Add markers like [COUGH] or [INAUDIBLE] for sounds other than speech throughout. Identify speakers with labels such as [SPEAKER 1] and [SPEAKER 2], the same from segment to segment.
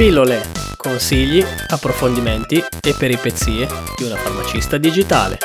[SPEAKER 1] Pillole, consigli, approfondimenti e peripezie di una farmacista digitale.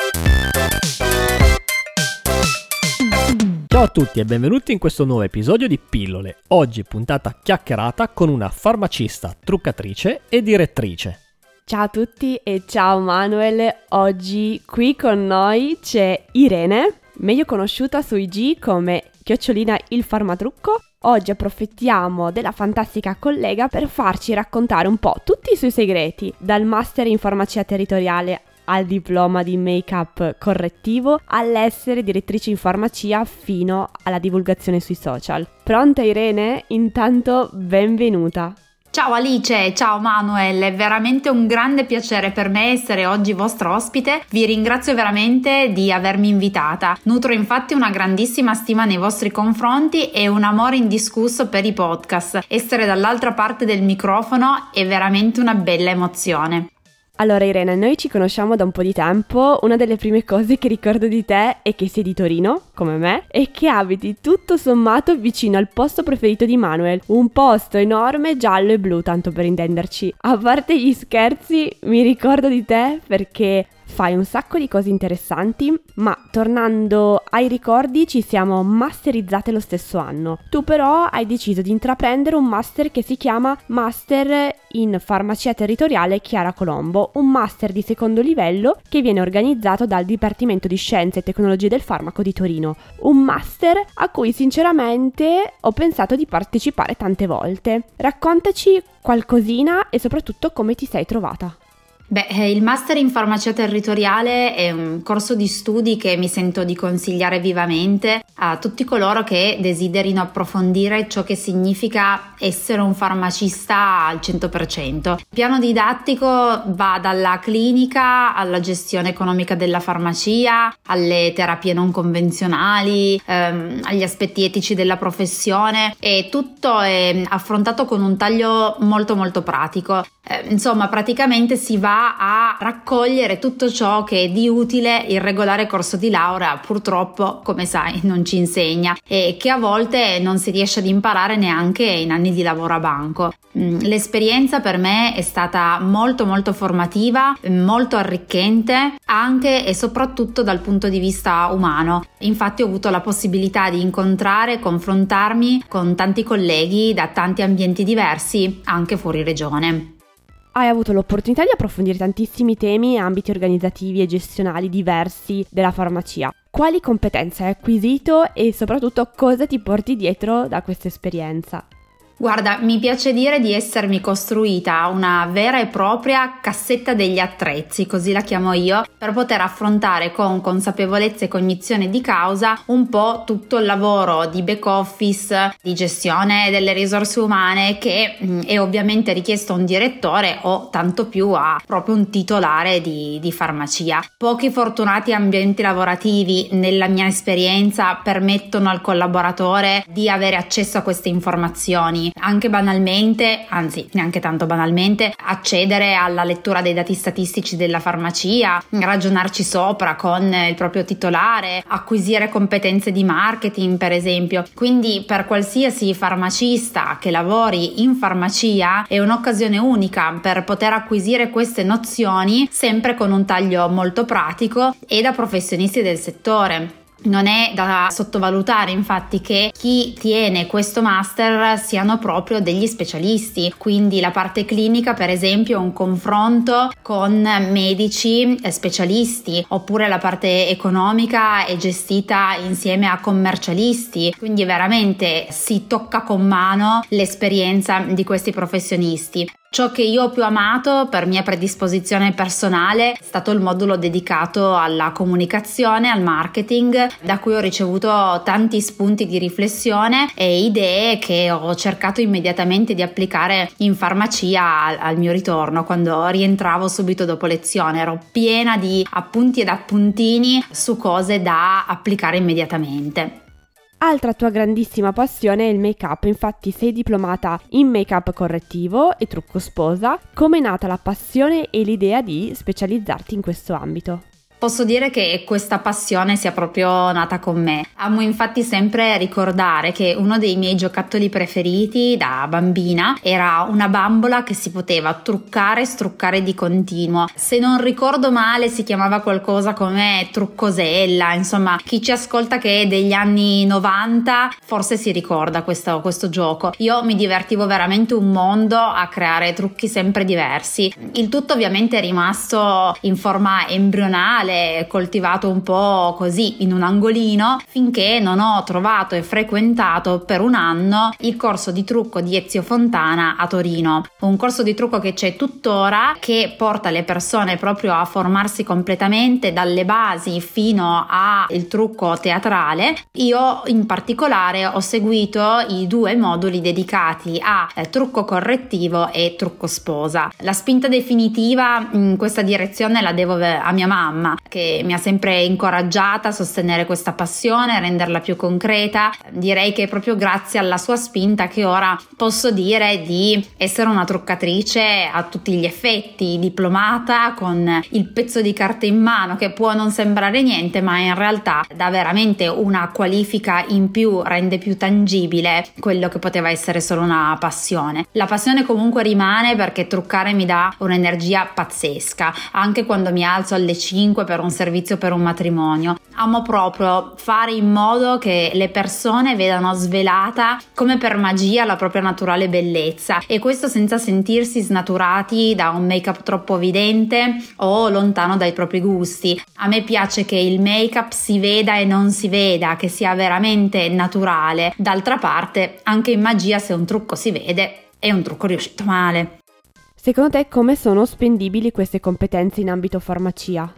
[SPEAKER 1] Ciao a tutti e benvenuti in questo nuovo episodio di Pillole. Oggi puntata chiacchierata con una farmacista, truccatrice e direttrice.
[SPEAKER 2] Ciao a tutti e ciao Manuel. Oggi qui con noi c'è Irene, meglio conosciuta su IG come chiocciolina il farmatrucco Oggi approfittiamo della fantastica collega per farci raccontare un po' tutti i suoi segreti, dal master in farmacia territoriale al diploma di make-up correttivo, all'essere direttrice in farmacia fino alla divulgazione sui social. Pronta Irene? Intanto benvenuta!
[SPEAKER 3] Ciao Alice, ciao Manuel, è veramente un grande piacere per me essere oggi vostra ospite. Vi ringrazio veramente di avermi invitata. Nutro infatti una grandissima stima nei vostri confronti e un amore indiscusso per i podcast. Essere dall'altra parte del microfono è veramente una bella emozione.
[SPEAKER 2] Allora Irene, noi ci conosciamo da un po' di tempo, una delle prime cose che ricordo di te è che sei di Torino, come me, e che abiti tutto sommato vicino al posto preferito di Manuel, un posto enorme giallo e blu, tanto per intenderci. A parte gli scherzi, mi ricordo di te perché fai un sacco di cose interessanti, ma tornando ai ricordi ci siamo masterizzate lo stesso anno. Tu però hai deciso di intraprendere un master che si chiama Master in Farmacia Territoriale Chiara Colombo, un master di secondo livello che viene organizzato dal Dipartimento di Scienze e Tecnologie del Farmaco di Torino. Un master a cui sinceramente ho pensato di partecipare tante volte. Raccontaci qualcosina e soprattutto come ti sei trovata.
[SPEAKER 3] Beh, eh, il Master in Farmacia Territoriale è un corso di studi che mi sento di consigliare vivamente a tutti coloro che desiderino approfondire ciò che significa essere un farmacista al 100%. Il piano didattico va dalla clinica alla gestione economica della farmacia, alle terapie non convenzionali, ehm, agli aspetti etici della professione e tutto è affrontato con un taglio molto molto pratico. Eh, insomma, praticamente si va a raccogliere tutto ciò che di utile il regolare corso di laurea purtroppo come sai [LAUGHS] non ci insegna e che a volte non si riesce ad imparare neanche in anni di lavoro a banco. Mm, l'esperienza per me è stata molto molto formativa, molto arricchente anche e soprattutto dal punto di vista umano. Infatti ho avuto la possibilità di incontrare e confrontarmi con tanti colleghi da tanti ambienti diversi anche fuori regione
[SPEAKER 2] hai avuto l'opportunità di approfondire tantissimi temi e ambiti organizzativi e gestionali diversi della farmacia. Quali competenze hai acquisito e soprattutto cosa ti porti dietro da questa esperienza?
[SPEAKER 3] Guarda, mi piace dire di essermi costruita una vera e propria cassetta degli attrezzi, così la chiamo io, per poter affrontare con consapevolezza e cognizione di causa un po' tutto il lavoro di back office, di gestione delle risorse umane che mm, è ovviamente richiesto a un direttore o tanto più a proprio un titolare di, di farmacia. Pochi fortunati ambienti lavorativi, nella mia esperienza, permettono al collaboratore di avere accesso a queste informazioni anche banalmente, anzi neanche tanto banalmente, accedere alla lettura dei dati statistici della farmacia, ragionarci sopra con il proprio titolare, acquisire competenze di marketing per esempio. Quindi per qualsiasi farmacista che lavori in farmacia è un'occasione unica per poter acquisire queste nozioni sempre con un taglio molto pratico e da professionisti del settore. Non è da sottovalutare infatti che chi tiene questo master siano proprio degli specialisti, quindi la parte clinica per esempio è un confronto con medici specialisti, oppure la parte economica è gestita insieme a commercialisti, quindi veramente si tocca con mano l'esperienza di questi professionisti. Ciò che io ho più amato per mia predisposizione personale è stato il modulo dedicato alla comunicazione, al marketing, da cui ho ricevuto tanti spunti di riflessione e idee che ho cercato immediatamente di applicare in farmacia al, mio ritorno quando rientravo subito dopo lezione. Ero piena di appunti ed appuntini su cose da applicare immediatamente.
[SPEAKER 2] Altra tua grandissima passione è il make-up, infatti sei diplomata in make-up correttivo e trucco sposa. Come è nata la passione e l'idea di specializzarti in questo ambito?
[SPEAKER 3] Posso dire che questa passione sia proprio nata con me. Amo infatti sempre ricordare che uno dei miei giocattoli preferiti da bambina era una bambola che si poteva truccare e struccare di continuo. Se non ricordo male si chiamava qualcosa come truccosella, insomma chi ci ascolta che è degli anni 90 forse si ricorda questo, questo gioco. Io mi divertivo veramente un mondo a creare trucchi sempre diversi. Il tutto ovviamente è rimasto in forma embrionale male, coltivato un po' così in un angolino, finché non ho trovato e frequentato per un anno il corso di trucco di Ezio Fontana a Torino. Un corso di trucco che c'è tuttora, che porta le persone proprio a formarsi completamente dalle basi fino al trucco teatrale. Io in particolare ho seguito i due moduli dedicati a eh, trucco correttivo e trucco sposa. La spinta definitiva in questa direzione la devo a mia mamma che mi ha sempre incoraggiata a sostenere questa passione, a renderla più concreta. Direi che è proprio grazie alla sua spinta che ora posso dire di essere una truccatrice a tutti gli effetti, diplomata con il pezzo di carta in mano che può non sembrare niente, ma in realtà dà veramente una qualifica in più, rende più tangibile quello che poteva essere solo una passione. La passione comunque rimane perché truccare mi dà un'energia pazzesca, anche quando mi alzo alle 5 per un servizio per un matrimonio. Amo proprio fare in modo che le persone vedano svelata come per magia la propria naturale bellezza e questo senza sentirsi snaturati da un make-up troppo evidente o lontano dai propri gusti. A me piace che il make-up si veda e non si veda, che sia veramente naturale. D'altra parte, anche in magia se un trucco si vede, è un trucco riuscito male.
[SPEAKER 2] Secondo te come sono spendibili queste competenze in ambito farmacia?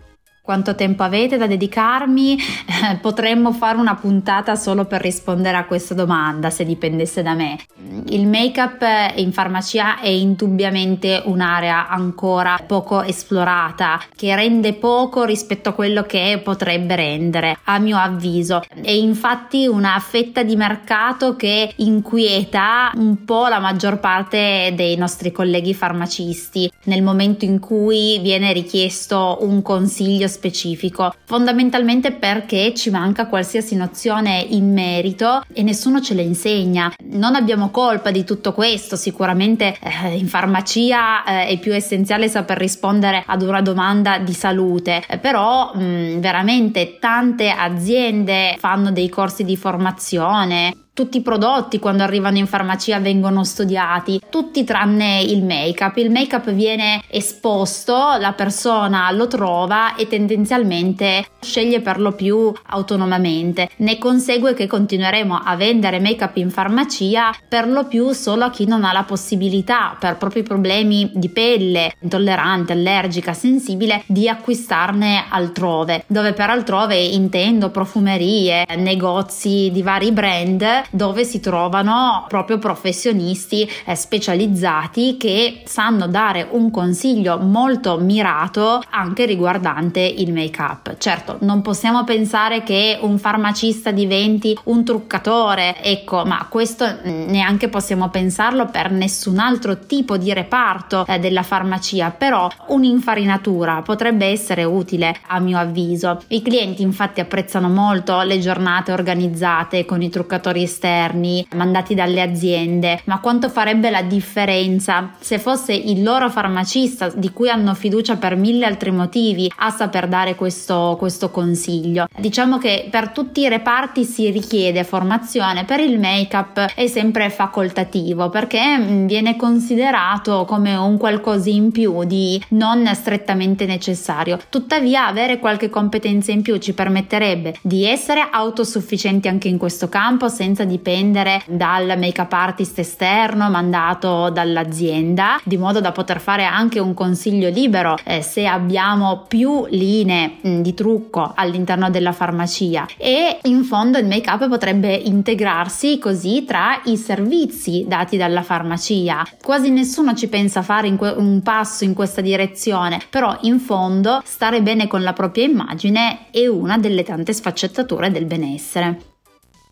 [SPEAKER 3] Quanto tempo avete da dedicarmi, eh, potremmo fare una puntata solo per rispondere a questa domanda se dipendesse da me. Il make-up in farmacia è indubbiamente un'area ancora poco esplorata che rende poco rispetto a quello che potrebbe rendere, a mio avviso. È infatti una fetta di mercato che inquieta un po' la maggior parte dei nostri colleghi farmacisti nel momento in cui viene richiesto un consiglio specifico, fondamentalmente perché ci manca qualsiasi nozione in merito e nessuno ce le insegna. Non abbiamo colpa di tutto questo, sicuramente eh, in farmacia eh, è più essenziale saper rispondere ad una domanda di salute, eh, però mh, mm, veramente tante aziende fanno dei corsi di formazione tutti i prodotti quando arrivano in farmacia vengono studiati, tutti tranne il make-up. Il make-up viene esposto, la persona lo trova e tendenzialmente sceglie per lo più autonomamente. Ne consegue che continueremo a vendere make-up in farmacia per lo più solo a chi non ha la possibilità per propri problemi di pelle, intollerante, allergica, sensibile, di acquistarne altrove, dove per altrove intendo profumerie, negozi di vari brand dove si trovano proprio professionisti eh, specializzati che sanno dare un consiglio molto mirato anche riguardante il make up. Certo, non possiamo pensare che un farmacista diventi un truccatore, ecco, ma questo neanche possiamo pensarlo per nessun altro tipo di reparto eh, della farmacia, però un'infarinatura potrebbe essere utile a mio avviso. I clienti infatti apprezzano molto le giornate organizzate con i truccatori esterni mandati dalle aziende, ma quanto farebbe la differenza se fosse il loro farmacista di cui hanno fiducia per mille altri motivi a saper dare questo, questo consiglio. Diciamo che per tutti i reparti si richiede formazione, per il make-up è sempre facoltativo perché mm, viene considerato come un qualcosa in più di non strettamente necessario. Tuttavia avere qualche competenza in più ci permetterebbe di essere autosufficienti anche in questo campo senza dipendere dal make-up artist esterno mandato dall'azienda, di modo da poter fare anche un consiglio libero eh, se abbiamo più linee mm, di trucco all'interno della farmacia e in fondo il make-up potrebbe integrarsi così tra i servizi dati dalla farmacia. Quasi nessuno ci pensa a fare que- un passo in questa direzione, però in fondo stare bene con la propria immagine è una delle tante sfaccettature del benessere.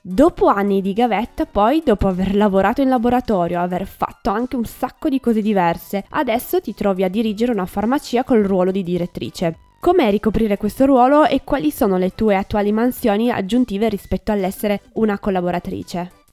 [SPEAKER 2] Dopo anni di gavetta, poi, dopo aver lavorato in laboratorio, aver fatto anche un sacco di cose diverse, adesso ti trovi a dirigere una farmacia col ruolo di direttrice. Com'è ricoprire questo ruolo e quali sono le tue attuali mansioni aggiuntive rispetto all'essere una collaboratrice?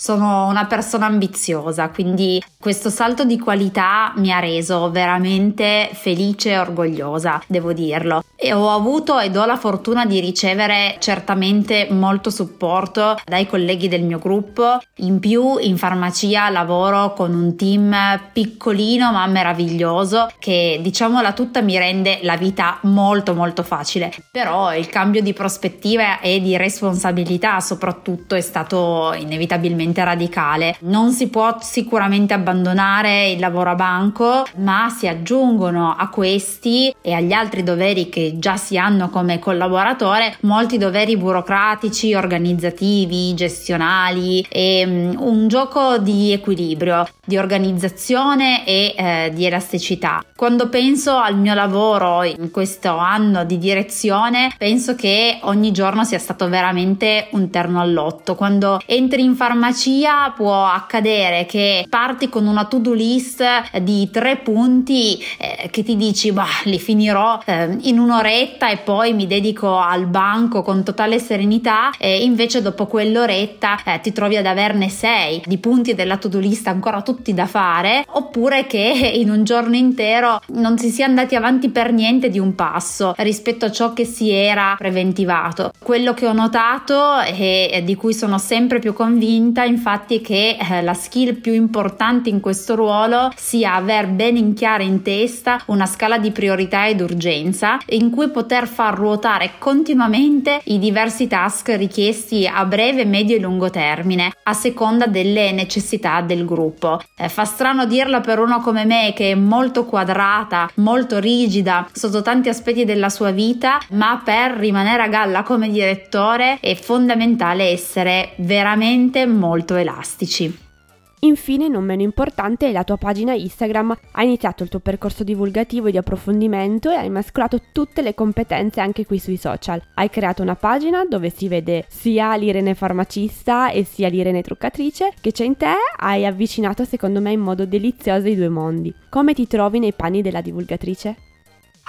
[SPEAKER 3] Sono una persona ambiziosa, quindi questo salto di qualità mi ha reso veramente felice e orgogliosa, devo dirlo. E ho avuto ed ho la fortuna di ricevere certamente molto supporto dai colleghi del mio gruppo. In più in farmacia lavoro con un team piccolino ma meraviglioso che diciamola tutta mi rende la vita molto molto facile. Però il cambio di prospettiva e di responsabilità soprattutto è stato inevitabilmente veramente radicale. Non si può sicuramente abbandonare il lavoro a banco, ma si aggiungono a questi e agli altri doveri che già si hanno come collaboratore molti doveri burocratici, organizzativi, gestionali e um, un gioco di equilibrio, di organizzazione e eh, di elasticità. Quando penso al mio lavoro in questo anno di direzione, penso che ogni giorno sia stato veramente un terno all'otto. Quando entri in farmacia farmacia può accadere che parti con una to-do list di tre punti che ti dici, bah, li finirò eh, in un'oretta e poi mi dedico al banco con totale serenità e invece dopo quell'oretta eh, ti trovi ad averne sei di punti della to-do list ancora tutti da fare oppure che [LAUGHS] in un giorno intero non si sia andati avanti per niente di un passo rispetto a ciò che si era preventivato. Quello che ho notato e di cui sono sempre più convinta infatti che eh, la skill più importante in questo ruolo sia aver ben in chiara in testa una scala di priorità ed urgenza in cui poter far ruotare continuamente i diversi task richiesti a breve, medio e lungo termine a seconda delle necessità del gruppo. Eh, fa strano dirlo per uno come me che è molto quadrata, molto rigida sotto tanti aspetti della sua vita, ma per rimanere a galla come direttore è fondamentale essere veramente molto elastici.
[SPEAKER 2] Infine, non meno importante, la tua pagina Instagram ha iniziato il tuo percorso divulgativo e di approfondimento e hai mescolato tutte le competenze anche qui sui social. Hai creato una pagina dove si vede sia l'Irene farmacista e sia l'Irene truccatrice che c'è in te, hai avvicinato secondo me in modo delizioso i due mondi. Come ti trovi nei panni della divulgatrice?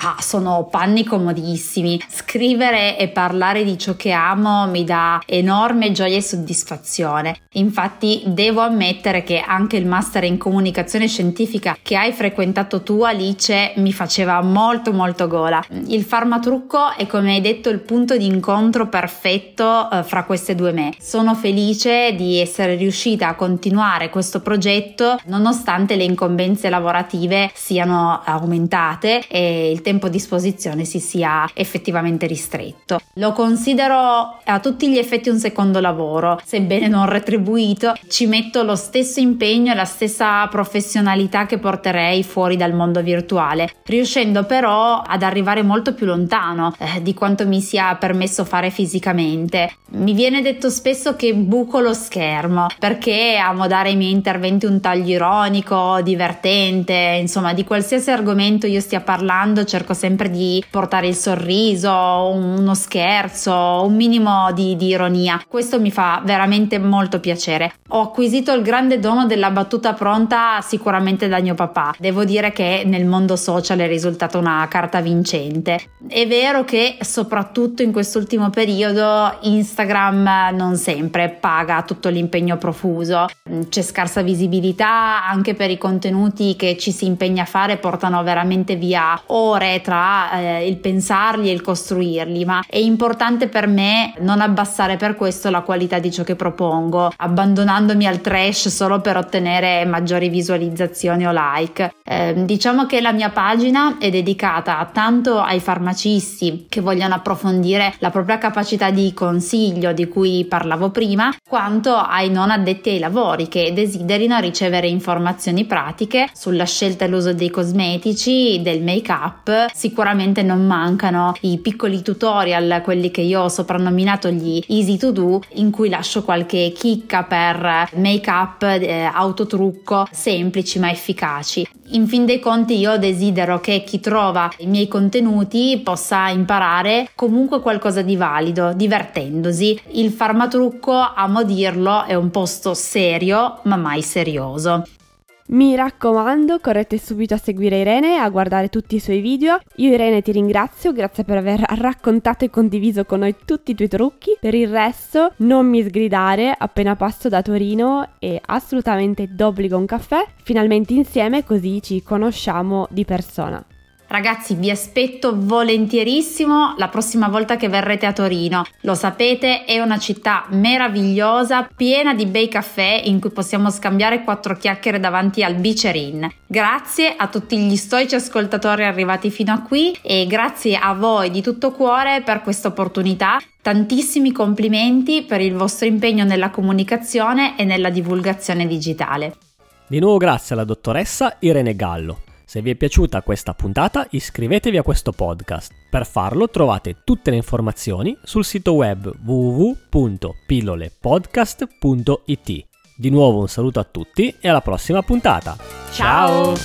[SPEAKER 3] Ah, sono panni comodissimi. Scrivere e parlare di ciò che amo mi dà enorme gioia e soddisfazione. Infatti devo ammettere che anche il master in comunicazione scientifica che hai frequentato tu Alice mi faceva molto molto gola. Il farmatrucco è come hai detto il punto di incontro perfetto eh, fra queste due me. Sono felice di essere riuscita a continuare questo progetto nonostante le incombenze lavorative siano aumentate e il tempo a disposizione si sia effettivamente ristretto. Lo considero a tutti gli effetti un secondo lavoro, sebbene non retribuito, ci metto lo stesso impegno e la stessa professionalità che porterei fuori dal mondo virtuale, riuscendo però ad arrivare molto più lontano eh, di quanto mi sia permesso fare fisicamente. Mi viene detto spesso che buco lo schermo perché amo dare ai miei interventi un taglio ironico, divertente, insomma di qualsiasi argomento io stia parlando cerco sempre di portare il sorriso, uno scherzo, un minimo di, di ironia. Questo mi fa veramente molto piacere. Ho acquisito il grande dono della battuta pronta sicuramente da mio papà. Devo dire che nel mondo social è risultata una carta vincente. È vero che soprattutto in quest'ultimo periodo Instagram non sempre paga tutto l'impegno profuso. C'è scarsa visibilità anche per i contenuti che ci si impegna a fare portano veramente via ore ore tra eh, il pensarli e il costruirli, ma è importante per me non abbassare per questo la qualità di ciò che propongo, abbandonandomi al trash solo per ottenere maggiori visualizzazioni o like. Eh, diciamo che la mia pagina è dedicata tanto ai farmacisti che vogliono approfondire la propria capacità di consiglio di cui parlavo prima, quanto ai non addetti ai lavori che desiderino ricevere informazioni pratiche sulla scelta e l'uso dei cosmetici, del make up sicuramente non mancano i piccoli tutorial, quelli che io ho soprannominato gli easy to do, in cui lascio qualche chicca per make up, eh, autotrucco semplici ma efficaci. In fin dei conti io desidero che chi trova i miei contenuti possa imparare comunque qualcosa di valido, divertendosi. Il farmatrucco, amo dirlo, è un posto serio ma mai serioso.
[SPEAKER 2] Mi raccomando, correte subito a seguire Irene e a guardare tutti i suoi video. Io Irene ti ringrazio, grazie per aver [LAUGHS] raccontato e condiviso con noi tutti i tuoi trucchi. Per il resto, non mi sgridare appena passo da Torino e assolutamente d'obbligo un caffè, finalmente insieme così ci conosciamo di persona.
[SPEAKER 3] Ragazzi, vi aspetto volentierissimo la prossima volta che verrete a Torino. Lo sapete, è una città meravigliosa, piena di bei caffè in cui possiamo scambiare quattro chiacchiere davanti al Bicerin. Grazie a tutti gli stoici ascoltatori arrivati fino a qui e grazie a voi di tutto cuore per questa opportunità. Tantissimi complimenti per il vostro impegno nella comunicazione e nella divulgazione digitale.
[SPEAKER 1] Di nuovo grazie alla dottoressa Irene Gallo. Se vi è piaciuta questa puntata iscrivetevi a questo podcast. Per farlo trovate tutte le informazioni sul sito web www.pillolepodcast.it. Di nuovo un saluto a tutti e alla prossima puntata.
[SPEAKER 2] Ciao!